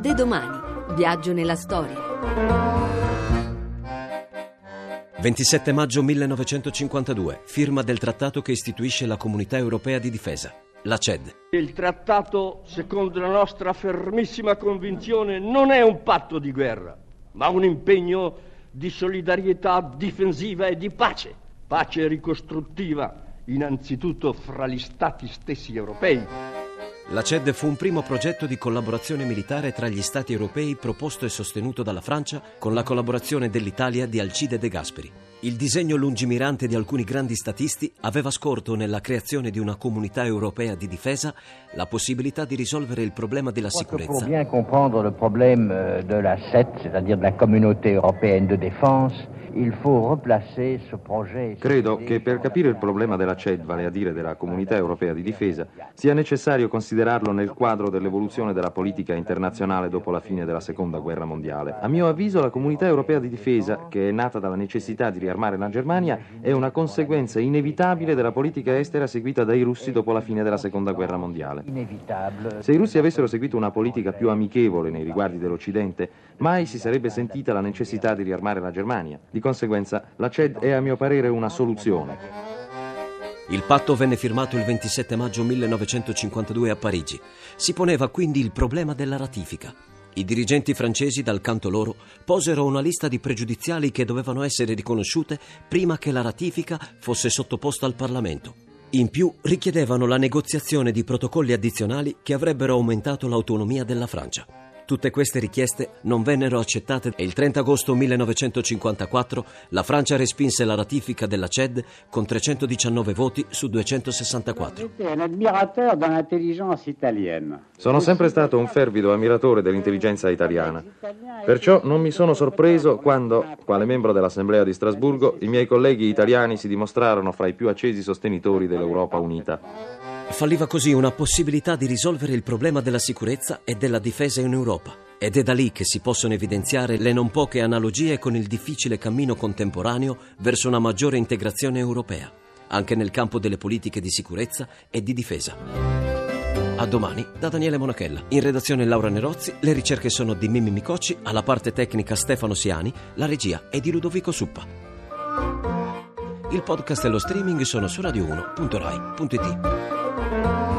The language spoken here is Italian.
De domani, viaggio nella storia. 27 maggio 1952, firma del trattato che istituisce la Comunità Europea di Difesa, la CED. Il trattato, secondo la nostra fermissima convinzione, non è un patto di guerra, ma un impegno di solidarietà difensiva e di pace, pace ricostruttiva, innanzitutto fra gli stati stessi europei. La CED fu un primo progetto di collaborazione militare tra gli Stati europei proposto e sostenuto dalla Francia con la collaborazione dell'Italia di Alcide De Gasperi. Il disegno lungimirante di alcuni grandi statisti aveva scorto nella creazione di una comunità europea di difesa la possibilità di risolvere il problema della sicurezza. Pour bien comprendre le problème euh, de la CET, c'est-à-dire de la communauté européenne de défense, Credo che per capire il problema della CED, vale a dire della Comunità Europea di Difesa, sia necessario considerarlo nel quadro dell'evoluzione della politica internazionale dopo la fine della Seconda Guerra Mondiale. A mio avviso la Comunità Europea di Difesa, che è nata dalla necessità di riarmare la Germania, è una conseguenza inevitabile della politica estera seguita dai russi dopo la fine della Seconda Guerra Mondiale. Se i russi avessero seguito una politica più amichevole nei riguardi dell'Occidente, mai si sarebbe sentita la necessità di riarmare la Germania. Di conseguenza, la CED è a mio parere una soluzione. Il patto venne firmato il 27 maggio 1952 a Parigi. Si poneva quindi il problema della ratifica. I dirigenti francesi, dal canto loro, posero una lista di pregiudiziali che dovevano essere riconosciute prima che la ratifica fosse sottoposta al Parlamento. In più richiedevano la negoziazione di protocolli addizionali che avrebbero aumentato l'autonomia della Francia. Tutte queste richieste non vennero accettate e il 30 agosto 1954 la Francia respinse la ratifica della CED con 319 voti su 264. J'étais un admirateur de l'intelligence italienne. Sono sempre stato un fervido ammiratore dell'intelligenza italiana. Perciò non mi sono sorpreso quando, quale membro dell'Assemblea di Strasburgo, i miei colleghi italiani si dimostrarono fra i più accesi sostenitori dell'Europa unita. Falliva così una possibilità di risolvere il problema della sicurezza e della difesa in Europa. Ed è da lì che si possono evidenziare le non poche analogie con il difficile cammino contemporaneo verso una maggiore integrazione europea, anche nel campo delle politiche di sicurezza e di difesa. A domani da Daniele Monachella. In redazione Laura Nerozzi, le ricerche sono di Mimmi Micocci, alla parte tecnica Stefano Siani, la regia è di Ludovico Suppa. Il podcast e lo streaming sono su radio1.rai.it. Thank you.